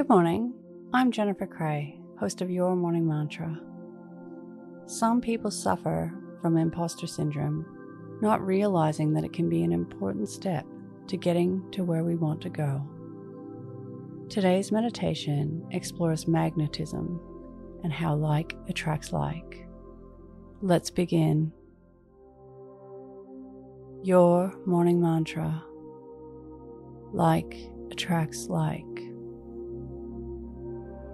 Good morning. I'm Jennifer Cray, host of Your Morning Mantra. Some people suffer from imposter syndrome, not realizing that it can be an important step to getting to where we want to go. Today's meditation explores magnetism and how like attracts like. Let's begin. Your morning mantra like attracts like.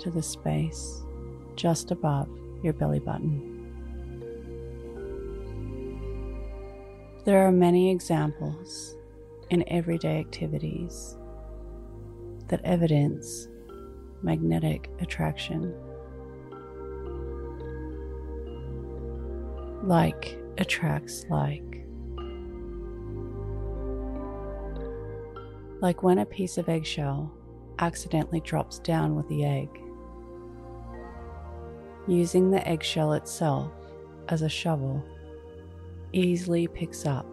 to the space just above your belly button. There are many examples in everyday activities that evidence magnetic attraction. Like attracts like. Like when a piece of eggshell accidentally drops down with the egg. Using the eggshell itself as a shovel easily picks up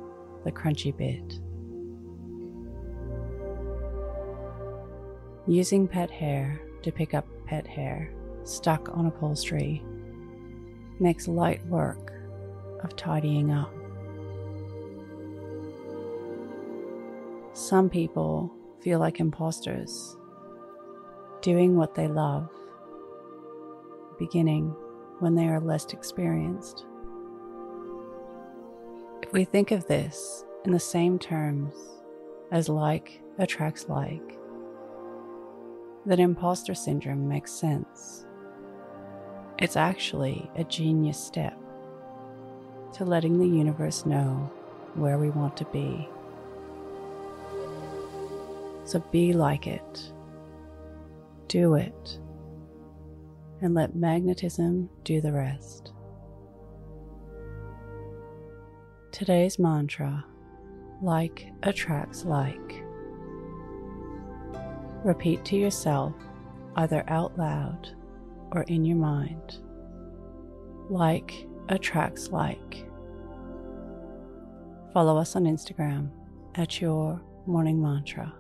the crunchy bit. Using pet hair to pick up pet hair stuck on upholstery makes light work of tidying up. Some people feel like imposters, doing what they love, beginning when they are less experienced. If we think of this in the same terms as like attracts like, then imposter syndrome makes sense. It's actually a genius step to letting the universe know where we want to be. So be like it, do it, and let magnetism do the rest. Today's mantra like attracts like. Repeat to yourself, either out loud or in your mind. Like attracts like. Follow us on Instagram at Your Morning Mantra.